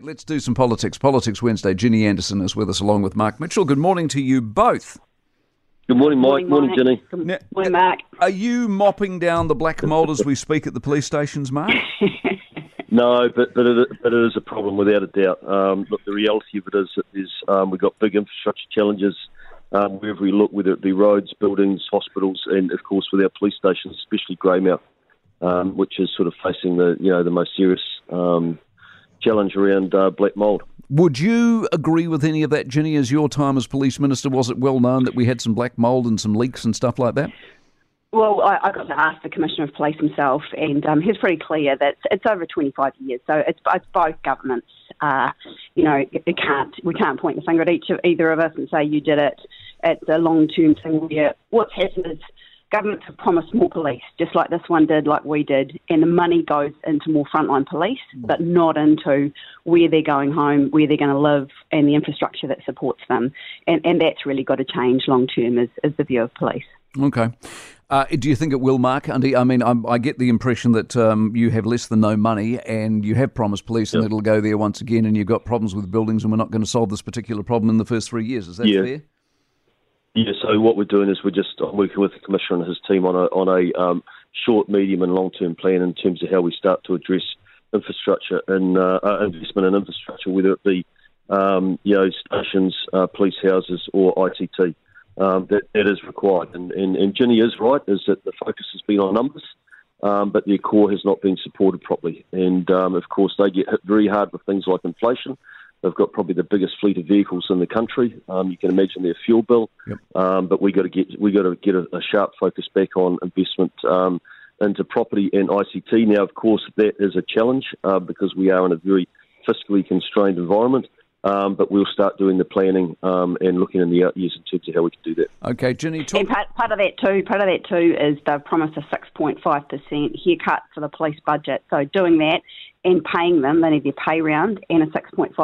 Let's do some politics. Politics Wednesday. Ginny Andersen is with us along with Mark Mitchell. Good morning to you both. Good morning, Mike. Morning, morning Ginny. Good now, morning, Mark. Are you mopping down the black mould as we speak at the police stations, Mark? no, but but it, but it is a problem without a doubt. Um, look, the reality of it is, is um, we've got big infrastructure challenges um, wherever we look, whether it be roads, buildings, hospitals, and of course with our police stations, especially Greymouth, um, which is sort of facing the you know the most serious um, challenge around uh, black mould. Would you agree with any of that, Ginny? As your time as police minister, was it well known that we had some black mould and some leaks and stuff like that? Well, I, I got to ask the Commissioner of Police himself, and um, he's pretty clear that it's over 25 years. So it's, it's both governments. Uh, you know, it can't we can't point the finger at each of either of us and say you did it. It's a long-term thing where what's happened is governments have promised more police, just like this one did, like we did, and the money goes into more frontline police, mm. but not into where they're going home, where they're going to live, and the infrastructure that supports them. And, and that's really got to change long term, is, is the view of police. Okay. Uh, do you think it will, Mark? Andy, I mean, I'm, i get the impression that um, you have less than no money and you have promised police yep. and it'll go there once again and you've got problems with buildings and we're not going to solve this particular problem in the first three years. Is that yeah. fair? Yeah, so what we're doing is we're just working with the Commissioner and his team on a, on a um, short, medium, and long term plan in terms of how we start to address infrastructure and uh, uh, investment in infrastructure, whether it be um, you know stations, uh, police houses, or ICT. Um, that, that is required. And, and, and Ginny is right, is that the focus has been on numbers, um, but their core has not been supported properly. And um, of course, they get hit very hard with things like inflation. They've got probably the biggest fleet of vehicles in the country. Um, you can imagine their fuel bill, yep. um, but we got to get we got to get a, a, sharp focus back on investment um, into property and ICT. Now, of course, that is a challenge uh, because we are in a very fiscally constrained environment. Um, but we'll start doing the planning um, and looking in the out years in terms of how we can do that. Okay, Ginny. Talk- and part, part, of that too. Part of that too is they've promised a six point five percent haircut for the police budget. So doing that and paying them, they need their pay round and a 6.5%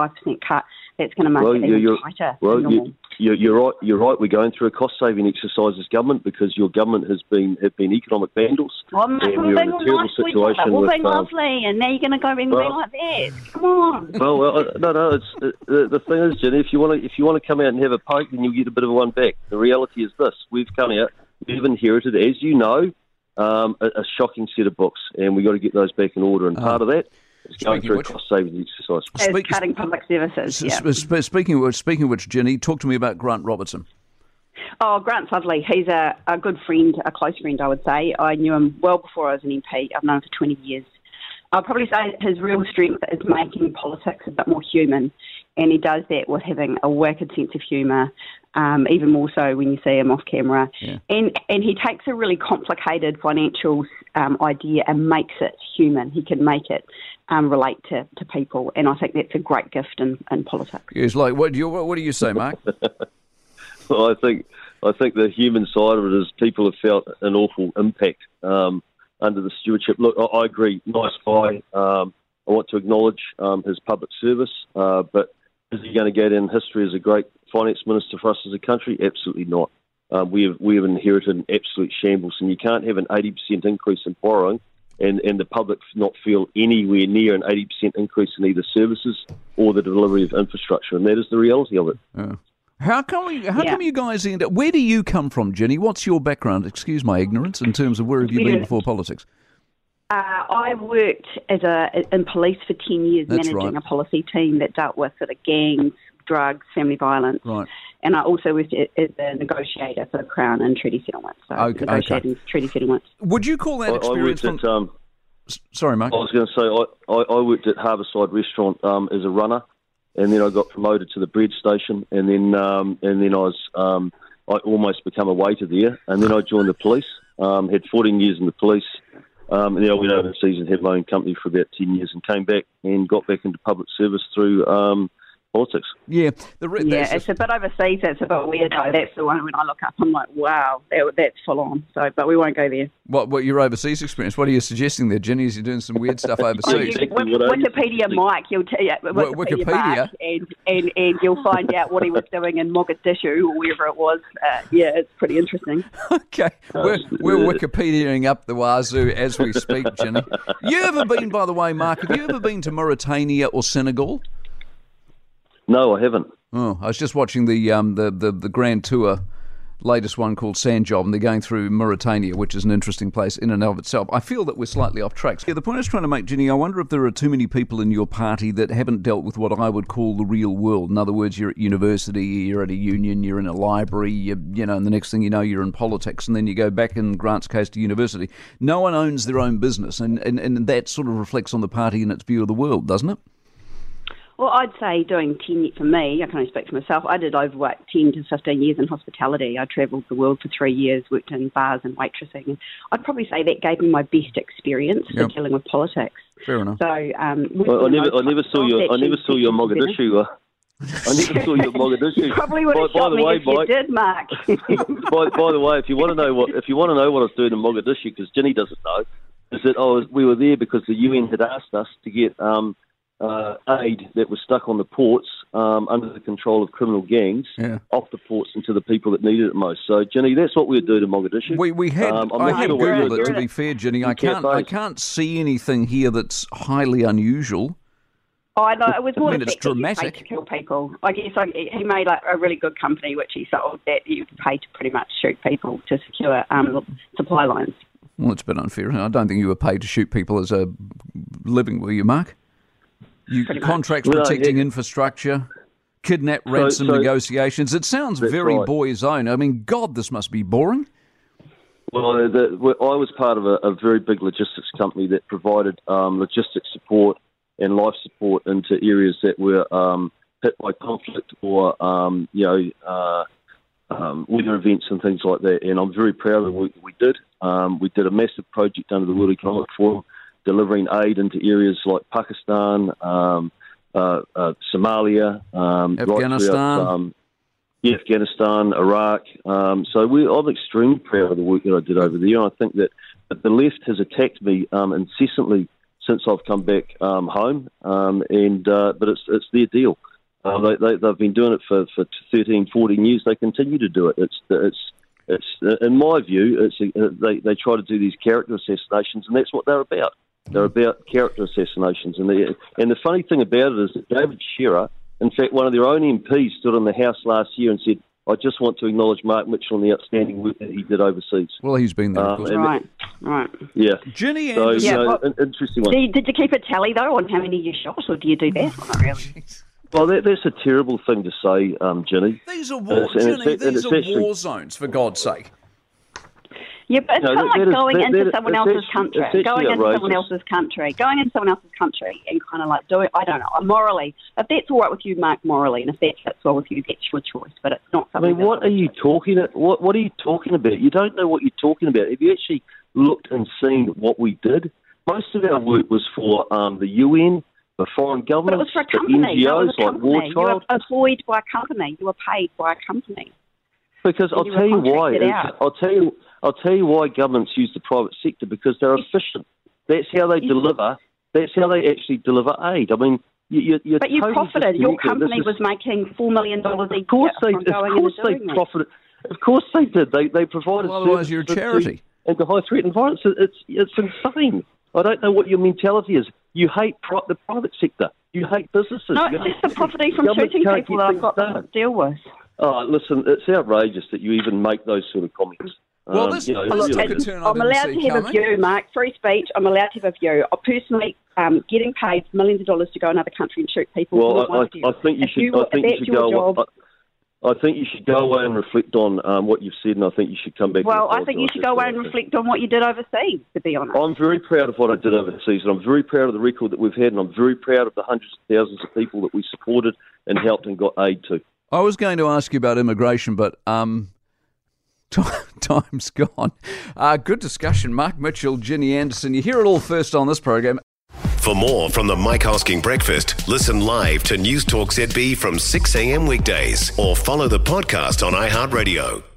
cut. That's going to make well, it even you're, tighter. Well, you, are you're right. You're right. We're going through a cost saving exercise as government because your government has been have been economic vandals. Well, and we're in a terrible nice situation. We're being um, lovely, and now you're going to go being well, like that. Come on. Well, well no, no. It's uh, the, the thing is, Ginny. If you want to, if you want to come out and have a poke, then you'll get a bit of one back. The reality is this: we've come out, we've inherited, as you know, um, a, a, shocking set of books, and we've got to get those back in order. And uh, part of that it's going through which, cost savings exercise. Speak, cutting public services. Yeah. Sp- speaking of which, speaking of which, Ginny, talk to me about Grant Robertson. Oh, Grant's lovely. He's a, a good friend, a close friend, I would say. I knew him well before I was an MP. I've known him for 20 years. I'd probably say his real strength is making politics a bit more human, and he does that with having a wicked sense of humour, um, even more so when you see him off camera. Yeah. And and he takes a really complicated financial um, idea and makes it human. He can make it um, relate to, to people, and I think that's a great gift in, in politics. Yes, like what do you what do you say, Mark? well, I think I think the human side of it is people have felt an awful impact um, under the stewardship. Look, I, I agree, nice guy. Um, I want to acknowledge um, his public service, uh, but is he going to go down history as a great finance minister for us as a country? Absolutely not. Um, we have we have inherited an absolute shambles, and you can't have an eighty percent increase in borrowing and, and the public not feel anywhere near an 80% increase in either services or the delivery of infrastructure. And that is the reality of it. Yeah. How come we, how yeah. come you guys end up? Where do you come from, Ginny? What's your background? Excuse my ignorance in terms of where have you been before politics? Uh, I worked as a in police for ten years, That's managing right. a policy team that dealt with sort of gangs, drugs, family violence. Right. And I also worked as a negotiator for the Crown and treaty settlements. So okay, negotiating okay. treaty settlements. Would you call that I, experience I from... At, um, Sorry, Mark. I was going to say I, I, I, worked at Harbourside Restaurant um, as a runner, and then I got promoted to the bread station, and then um, and then I was um, I almost become a waiter there, and then I joined the police. Um, had 14 years in the police, um, and then I went overseas and own company for about 10 years, and came back and got back into public service through um, politics. Yeah, the, yeah, it's a bit overseas. That's a bit weird though. That's the one when I look up, I'm like, wow, that, that's full on. So, but we won't go there. What, what your overseas experience? What are you suggesting there, Ginny? Is you doing some weird stuff overseas? oh, you, Wikipedia, Mike, you'll tell you. Wikipedia, Wikipedia? and, and and you'll find out what he was doing in Mogadishu or wherever it was. Uh, yeah, it's pretty interesting. okay, we're, we're Wikipediaing up the wazoo as we speak, Ginny. You ever been, by the way, Mark? Have you ever been to Mauritania or Senegal? No, I haven't. Oh, I was just watching the um, the, the the Grand Tour latest one called Sand Job, and they're going through Mauritania, which is an interesting place in and of itself. I feel that we're slightly off track. Yeah, the point I was trying to make, Ginny, I wonder if there are too many people in your party that haven't dealt with what I would call the real world. In other words, you're at university, you're at a union, you're in a library, you, you know, and the next thing you know, you're in politics, and then you go back in Grant's case to university. No one owns their own business, and, and, and that sort of reflects on the party and its view of the world, doesn't it? Well, I'd say doing 10, for me, I can only speak for myself, I did over 10 to 15 years in hospitality. I travelled the world for three years, worked in bars and waitressing. And I'd probably say that gave me my best experience yep. for dealing with politics. Fair enough. So, um, well, I, never, I never saw your, I never saw your Mogadishu. I never saw your Mogadishu. Probably would have by, shot by the me way, if Mike, you did, Mark. by, by the way, if you want to know what if you want to know what I was doing in Mogadishu, because Ginny doesn't know, is that I was, we were there because the UN had asked us to get um, uh, aid that was stuck on the ports um, under the control of criminal gangs yeah. off the ports and to the people that needed it most. So, Ginny, that's what we would do to Mogadishu. We, we had, um, I had sure Googled it, to be fair, Ginny. I can't, I can't see anything here that's highly unusual. Oh, I know. It was more I mean, it's dramatic. to kill people. I guess like, he made like, a really good company, which he sold, that you paid to pretty much shoot people to secure um, supply lines. Well, it's a bit unfair. I don't think you were paid to shoot people as a living, were you, Mark? You contracts much. protecting well, infrastructure, kidnap ransom so, so negotiations. It sounds very right. boy's own. I mean, God, this must be boring. Well, the, I was part of a, a, very big logistics company that provided um, logistics support and life support into areas that were um, hit by conflict or um, you know uh, um, weather events and things like that. And I'm very proud of the work that we did. Um, we did a massive project under the World Economic Forum delivering aid into areas like Pakistan, um, uh, uh, Somalia, um, Afghanistan. Right um, yeah, Afghanistan, Iraq. Um, so we, I'm extremely proud of the work that I did over there. And I think that, the left has attacked me um, incessantly since I've come back um, home, um, and uh, but it's it's their deal. Uh, they, they, they've been doing it for, for 13, 14 years. They continue to do it. It's it's it's in my view, it's uh, they they try to do these character assassinations, and that's what they're about. They're about character assassinations. And the, and the funny thing about it is that David Shearer, in fact, one of their own MPs, stood in the House last year and said, I just want to acknowledge Mark Mitchell and the outstanding work that he did overseas. Well, he's been there, uh, right, right. Yeah. Ginny so, Andersen. Yeah, well, interesting one. Did, did, you keep a tally, though, on how many you shot, or do you do that? Not really. Well, that, that's a terrible thing to say, um, Ginny. These are war, Ginny, these are actually, war zones, for God's sake. Yeah, but it's no, kind of like going is, into someone else's country, going into someone else's country, going into someone else's country, and kind of like doing. I don't know. Morally, if that's all right with you, Mark, morally, and if that fits well with you, that's your choice. But it's not something. I mean, what are you talking? What What are you talking about? You don't know what you're talking about. Have you actually looked and seen what we did? Most of our work was for um, the UN, the foreign governments, but it was for a company. the NGOs like War Child. You were employed by a company. You were paid by a company. Because I'll tell you why. I'll tell you. I'll tell you why governments use the private sector because they're efficient. That's how they deliver. That's how they actually deliver aid. I mean, you, you're but you totally profited. Your company is, was making four million dollars each. Of course they. Of course they profited. Of course they did. They they provided. Well, otherwise, you're a charity. And high threat environments. It's it's insane. I don't know what your mentality is. You hate pri- the private sector. You hate businesses. No, it's just the property from shooting people that I've got to deal with. Oh, listen, it's outrageous that you even make those sort of comments. Well, this, um, you know, look, a turn I'm allowed to have coming. a view, Mark. Free speech. I'm allowed to have a view. I personally, um, getting paid millions of dollars to go another country and shoot people. Well, I, I, I, think you should. You, I think you should go. Job, I, I, think you should go away and reflect on um, what you've said, and I think you should come back. Well, I think you should go away and reflect on what you did overseas. To be honest, I'm very proud of what I did overseas, and I'm very proud of the record that we've had, and I'm very proud of the hundreds of thousands of people that we supported and helped and got aid to. I was going to ask you about immigration, but um, time's gone. Uh, good discussion. Mark Mitchell, Ginny Andersen. You hear it all first on this program. For more from the Mike Hosking Breakfast, listen live to Newstalk ZB from 6 a.m. weekdays or follow the podcast on iHeartRadio.